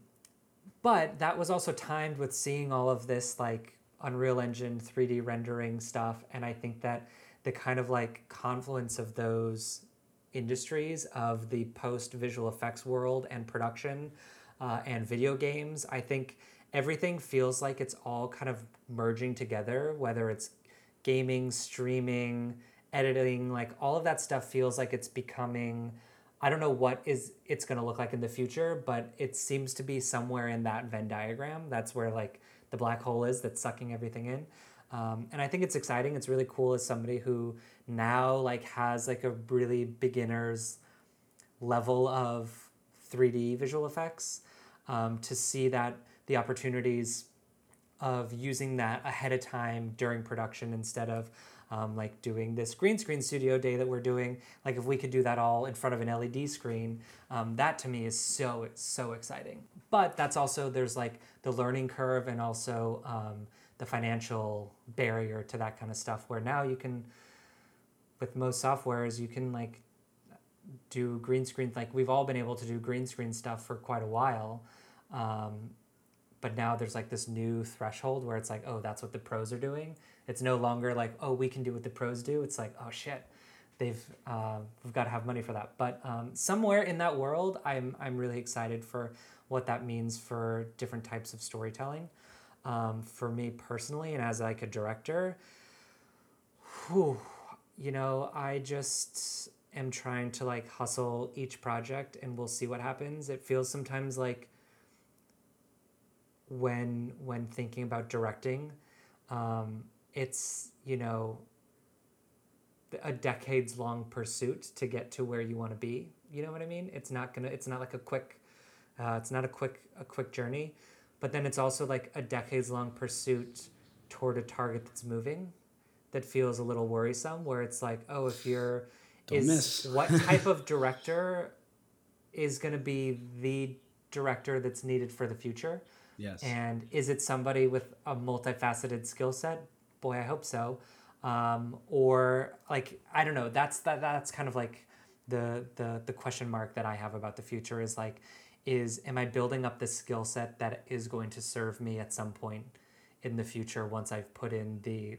but that was also timed with seeing all of this like Unreal Engine 3D rendering stuff. And I think that the kind of like confluence of those industries of the post visual effects world and production uh, and video games, I think everything feels like it's all kind of merging together, whether it's gaming, streaming, editing, like all of that stuff feels like it's becoming. I don't know what is it's going to look like in the future, but it seems to be somewhere in that Venn diagram. That's where like the black hole is that's sucking everything in. Um, and I think it's exciting. It's really cool as somebody who now like has like a really beginner's level of 3D visual effects um, to see that the opportunities of using that ahead of time during production instead of um, like doing this green screen studio day that we're doing. Like if we could do that all in front of an LED screen, um, that to me is so so exciting. But that's also there's like the learning curve and also um, the financial barrier to that kind of stuff. Where now you can, with most softwares, you can like do green screen. Like we've all been able to do green screen stuff for quite a while. Um, but now there's like this new threshold where it's like oh that's what the pros are doing. It's no longer like oh we can do what the pros do. It's like oh shit. They've uh, we've got to have money for that. But um, somewhere in that world i'm i'm really excited for what that means for different types of storytelling. Um, for me personally and as like a director whew, you know i just am trying to like hustle each project and we'll see what happens. It feels sometimes like when when thinking about directing, um, it's you know a decades long pursuit to get to where you want to be. You know what I mean? It's not gonna. It's not like a quick. Uh, it's not a quick a quick journey, but then it's also like a decades long pursuit toward a target that's moving, that feels a little worrisome. Where it's like, oh, if you're Don't is miss. <laughs> what type of <laughs> director is going to be the director that's needed for the future? Yes. And is it somebody with a multifaceted skill set? Boy, I hope so. Um, or like I don't know. That's that. That's kind of like the the the question mark that I have about the future is like, is am I building up the skill set that is going to serve me at some point in the future once I've put in the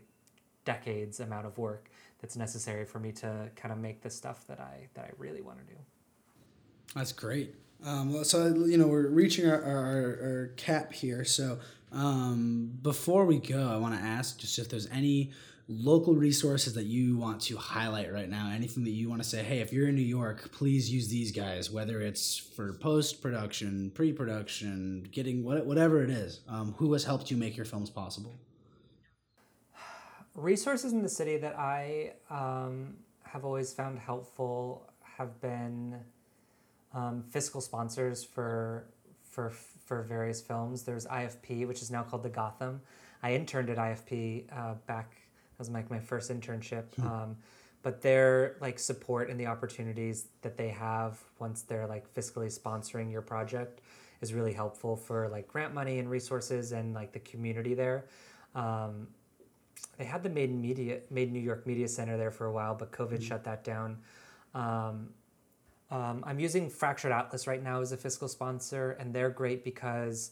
decades amount of work that's necessary for me to kind of make the stuff that I that I really want to do. That's great. Um, well, so you know we're reaching our, our, our cap here. So um, before we go, I want to ask just if there's any local resources that you want to highlight right now. Anything that you want to say, hey, if you're in New York, please use these guys. Whether it's for post production, pre production, getting what, whatever it is. Um, who has helped you make your films possible? <sighs> resources in the city that I um, have always found helpful have been um, fiscal sponsors for for for various films. There's IFP, which is now called the Gotham. I interned at IFP uh, back. That was like my first internship. Um, but their like support and the opportunities that they have once they're like fiscally sponsoring your project is really helpful for like grant money and resources and like the community there. Um, they had the Made Media, Made New York Media Center there for a while, but COVID shut that down. Um, um, I'm using Fractured Atlas right now as a fiscal sponsor, and they're great because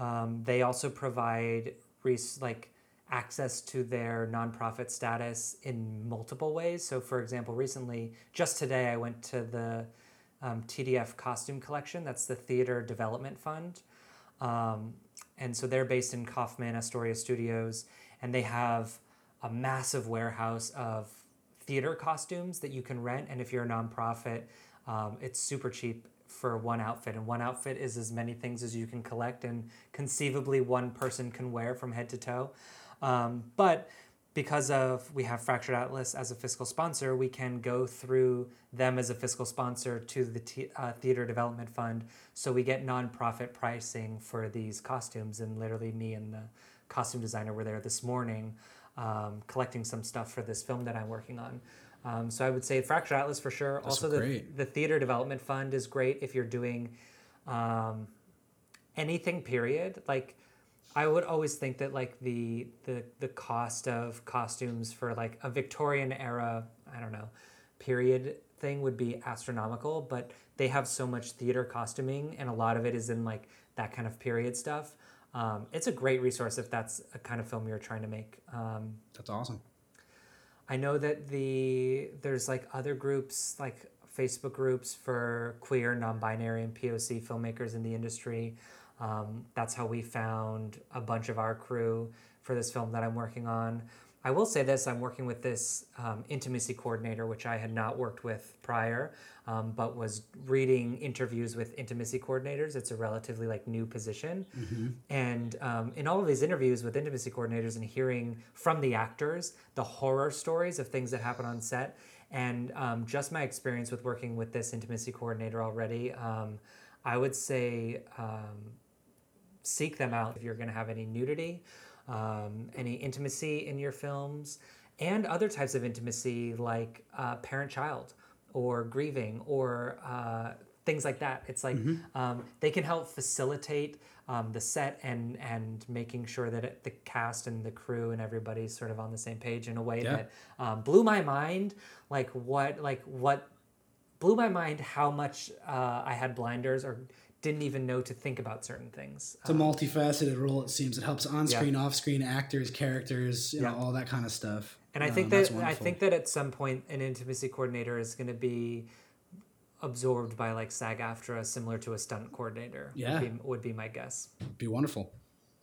um, they also provide res- like access to their nonprofit status in multiple ways. So, for example, recently, just today, I went to the um, TDF Costume Collection. That's the Theater Development Fund. Um, and so they're based in Kaufman Astoria Studios, and they have a massive warehouse of theater costumes that you can rent. And if you're a nonprofit, um, it's super cheap for one outfit. And one outfit is as many things as you can collect and conceivably one person can wear from head to toe. Um, but because of we have Fractured Atlas as a fiscal sponsor, we can go through them as a fiscal sponsor to the t- uh, Theater Development Fund. So we get nonprofit pricing for these costumes. And literally, me and the costume designer were there this morning um, collecting some stuff for this film that I'm working on. Um, so I would say Fractured Atlas for sure. That's also, the, the Theater Development Fund is great if you're doing um, anything. Period. Like I would always think that like the the the cost of costumes for like a Victorian era, I don't know, period thing would be astronomical, but they have so much theater costuming and a lot of it is in like that kind of period stuff. Um, it's a great resource if that's a kind of film you're trying to make. Um, That's awesome. I know that the there's like other groups like Facebook groups for queer, non-binary, and POC filmmakers in the industry. Um, that's how we found a bunch of our crew for this film that I'm working on. I will say this: I'm working with this um, intimacy coordinator, which I had not worked with prior, um, but was reading interviews with intimacy coordinators. It's a relatively like new position, and um, in all of these interviews with intimacy coordinators and hearing from the actors the horror stories of things that happen on set, and um, just my experience with working with this intimacy coordinator already, um, I would say um, seek them out if you're going to have any nudity, um, any intimacy in your films, and other types of intimacy like uh, parent child or grieving or uh, things like that. It's like um, they can help facilitate um, the set and and making sure that it, the cast and the crew and everybody's sort of on the same page in a way Yeah. that um, blew my mind. Like what like what blew my mind how much uh, I had blinders or didn't even know to think about certain things. It's a multifaceted role. It seems it helps on-screen, off-screen actors, characters, you know, all that kind of stuff. And I Um, think that I think that at some point an intimacy coordinator is going to be absorbed by like SAG-AFTRA, similar to a stunt coordinator. Yeah. would be, would be my guess. be wonderful.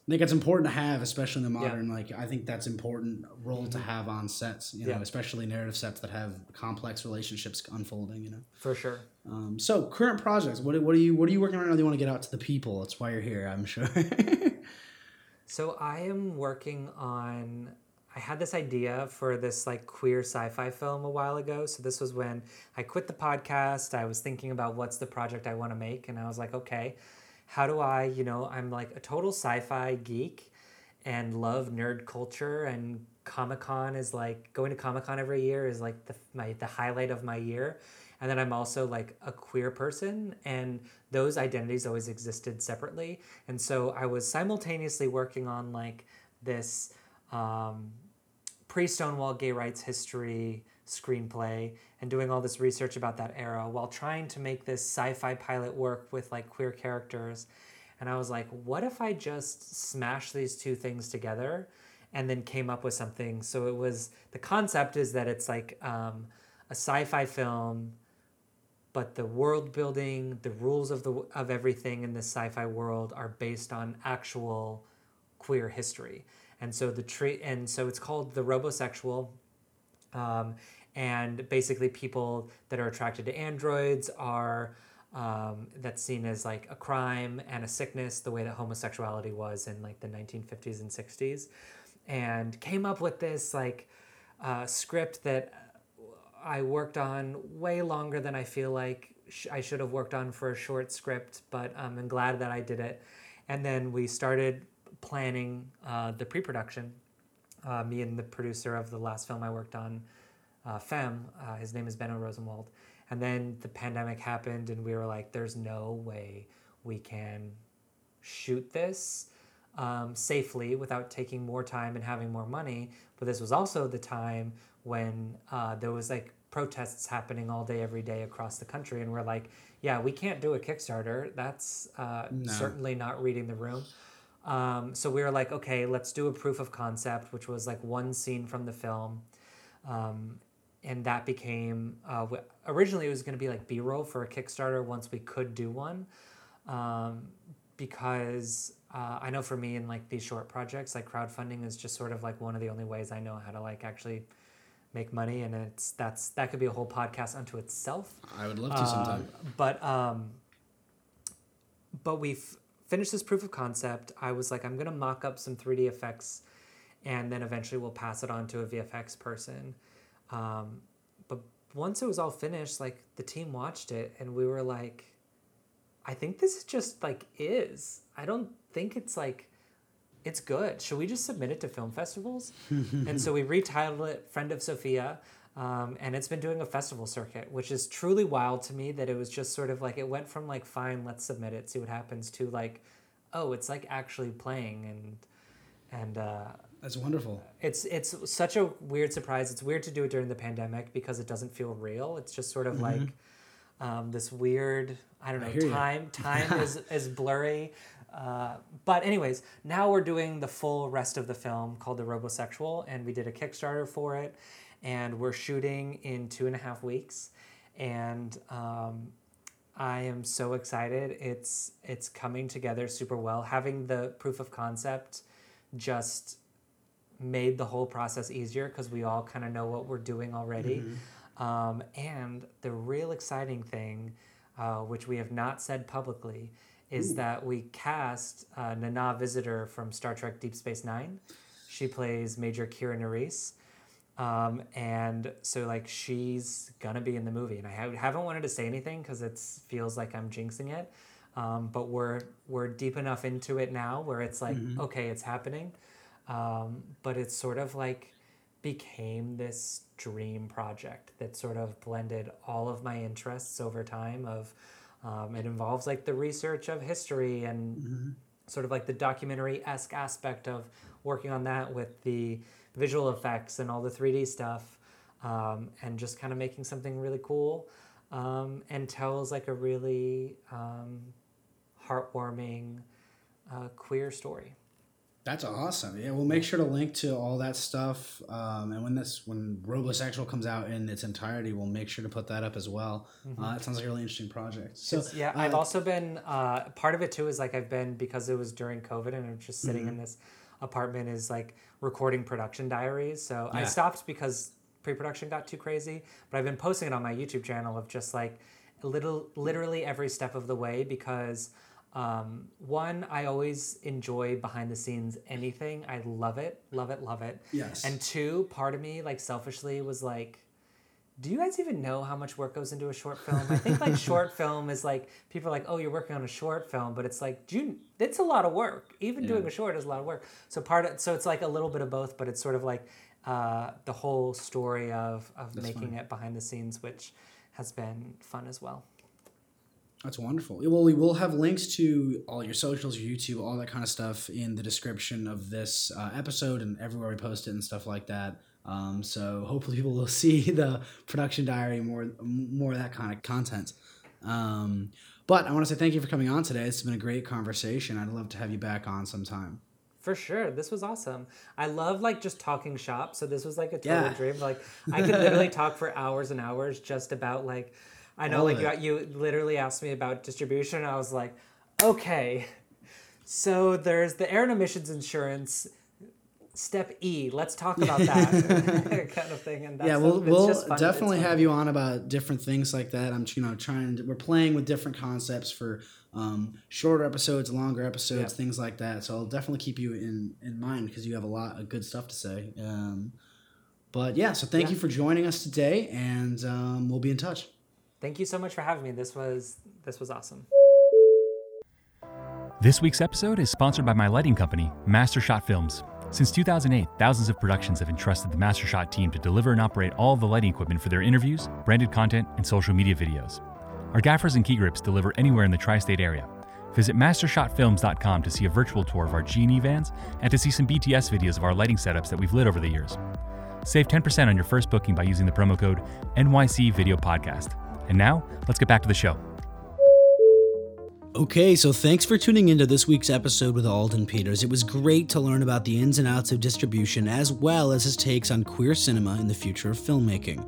I think it's important to have, especially in the modern. Like, I think that's important role to have on sets. You know, Yeah. especially narrative sets that have complex relationships unfolding. You know. For sure. Um, so, current projects. What, what are you What are you working on right now? that You want to get out to the people. That's why you're here. I'm sure. <laughs> So I am working on. I had this idea for this like queer sci-fi film a while ago. So this was when I quit the podcast. I was thinking about what's the project I want to make, and I was like, okay, how do I? You know, I'm like a total sci-fi geek, and love nerd culture. And Comic Con is like going to Comic Con every year is like the my the highlight of my year. And then I'm also like a queer person, and those identities always existed separately. And so I was simultaneously working on like this um, pre Stonewall gay rights history screenplay and doing all this research about that era while trying to make this sci fi pilot work with like queer characters. And I was like, what if I just smash these two things together and then came up with something? So it was the concept is that it's like um, a sci fi film but the world building, the rules of the of everything in this sci-fi world are based on actual queer history. And so the tree and so it's called the robosexual. Um, and basically people that are attracted to androids are um, that's seen as like a crime and a sickness the way that homosexuality was in like the 1950s and 60s and came up with this like uh, script that I worked on way longer than I feel like sh- I should have worked on for a short script, but um, I'm glad that I did it. And then we started planning uh, the pre production. Uh, me and the producer of the last film I worked on, uh, Femme, uh, his name is Benno Rosenwald. And then the pandemic happened, and we were like, there's no way we can shoot this um, safely without taking more time and having more money. But this was also the time when uh, there was like protests happening all day, every day across the country, and we're like, yeah, we can't do a Kickstarter. That's uh, certainly not reading the room. Um, so we were like, okay, let's do a proof of concept, which was like one scene from the film. Um, and that became uh, originally it was going to be like b-roll for a kickstarter once we could do one um, because uh, i know for me in like these short projects like crowdfunding is just sort of like one of the only ways i know how to like actually make money and it's that's that could be a whole podcast unto itself I would love to sometime. um, but um, but we've finished this proof of concept. I was like, I'm gonna mock up some 3D effects, and then eventually we'll pass it on to a VFX person. Um, but once it was all finished, like the team watched it, and we were like, I think this just like is. I don't think it's like it's good. Should we just submit it to film festivals? <laughs> and so we retitled it Friend of Sophia. Um, and it's been doing a festival circuit, which is truly wild to me that it was just sort of like it went from like, fine, let's submit it, see what happens, to like, oh, it's like actually playing. And, and, uh, That's wonderful. it's it's such a weird surprise. It's weird to do it during the pandemic because it doesn't feel real. It's just sort of like um, this weird. I don't know. Mm-hmm. ya. time time <laughs> is is blurry. Uh, but anyways, now we're doing the full rest of the film called the Robosexual, and we did a Kickstarter for it, and we're shooting in two and a half weeks, and um, I am so excited. It's it's coming together super well. Having the proof of concept just made the whole process easier because we all kind of know what we're doing already. Um, and the real exciting thing, uh, which we have not said publicly, is that we cast uh, Nana Visitor from Star Trek Deep Space Nine. She plays Major Kira Nerys. Um, and so like she's gonna be in the movie, and I ha- haven't wanted to say anything because it feels like I'm jinxing it. Um, but we're we're deep enough into it now where it's like okay, it's happening. Um, but it's sort of like became this dream project that sort of blended all of my interests over time. Of um, it involves like the research of history and sort of like the documentary esque aspect of working on that with the visual effects and all the 3D stuff, um, and just kind of making something really cool um, and tells like a really um, heartwarming uh, queer story. That's awesome. Yeah, we'll make sure to link to all that stuff. Um, and when this when Robosexual comes out in its entirety, we'll make sure to put that up as well. Mm-hmm. Uh, it sounds like a really interesting project. So yeah, uh, I've also been uh, part of it too. Is like I've been because it was during COVID and I'm just sitting mm-hmm. in this apartment is like recording production diaries. So yeah. I stopped because pre-production got too crazy, but I've been posting it on my YouTube channel of just like little literally every step of the way because um, one, I always enjoy behind the scenes anything. I love it, love it, love it. Yes. And two, part of me, like selfishly, was like, do you guys even know how much work goes into a short film? I think like <laughs> short film is like people are like, oh, you're working on a short film, but it's like, do you, it's a lot of work. Even yeah. doing a short is a lot of work. So part of, so it's like a little bit of both, but it's sort of like uh, the whole story of of That's making it behind the scenes, which has been fun as well. That's wonderful. Well, we will have links to all your socials, your YouTube, all that kind of stuff in the description of this uh, episode and everywhere we post it and stuff like that. Um, so hopefully people will <laughs> see the production diary more, more of that kind of content. Um, but I want to say thank you for coming on today. It's been a great conversation. I'd love to have you back on sometime. For sure. This was awesome. I love like just talking shop. So this was like a total yeah. dream. Like I could <laughs> literally talk for hours and hours just about like I know, like you, you literally asked me about distribution. And I was like, okay, so there's the air and omissions insurance. Step E. Let's talk about <laughs> that <laughs> kind of thing. And yeah, we'll, we'll definitely have you on about different things like that. I'm you know trying to, we're playing with different concepts for um, shorter episodes, longer episodes, things like that. So I'll definitely keep you in in mind because you have a lot of good stuff to say. Um, but yeah, so thank yeah. you for joining us today, and um, we'll be in touch thank you so much for having me. This was this was awesome. This week's episode is sponsored by my lighting company, Mastershot Films. Since 2008, thousands of productions have entrusted the Mastershot team to deliver and operate all the lighting equipment for their interviews, branded content, and social media videos. Our gaffers and key grips deliver anywhere in the tri state area. Visit mastershotfilms.com to see a virtual tour of our G&E vans and to see some BTS videos of our lighting setups that we've lit over the years. Save 10% on your first booking by using the promo code NYC Video Podcast. And now, let's get back to the show. Okay, so thanks for tuning into this week's episode with Alden Peters. It was great to learn about the ins and outs of distribution as well as his takes on queer cinema and the future of filmmaking.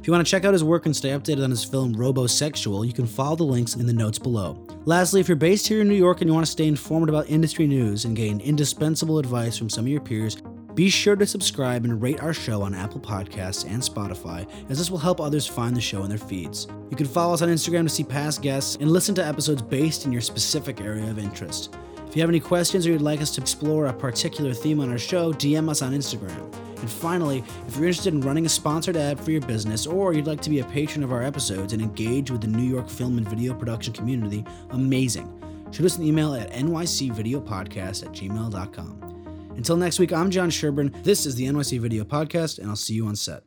If you want to check out his work and stay updated on his film Robosexual, you can follow the links in the notes below. Lastly, if you're based here in New York and you want to stay informed about industry news and gain indispensable advice from some of your peers, be sure to subscribe and rate our show on Apple Podcasts and Spotify, as this will help others find the show in their feeds. You can follow us on Instagram to see past guests and listen to episodes based in your specific area of interest. If you have any questions or you'd like us to explore a particular theme on our show, DM us on Instagram. And finally, if you're interested in running a sponsored ad for your business or you'd like to be a patron of our episodes and engage with the New York film and video production community, amazing. Shoot us an email at nycvideopodcast at gmail.com. Until next week, I'm John Sherburn. This is the NYC Video Podcast, and I'll see you on set.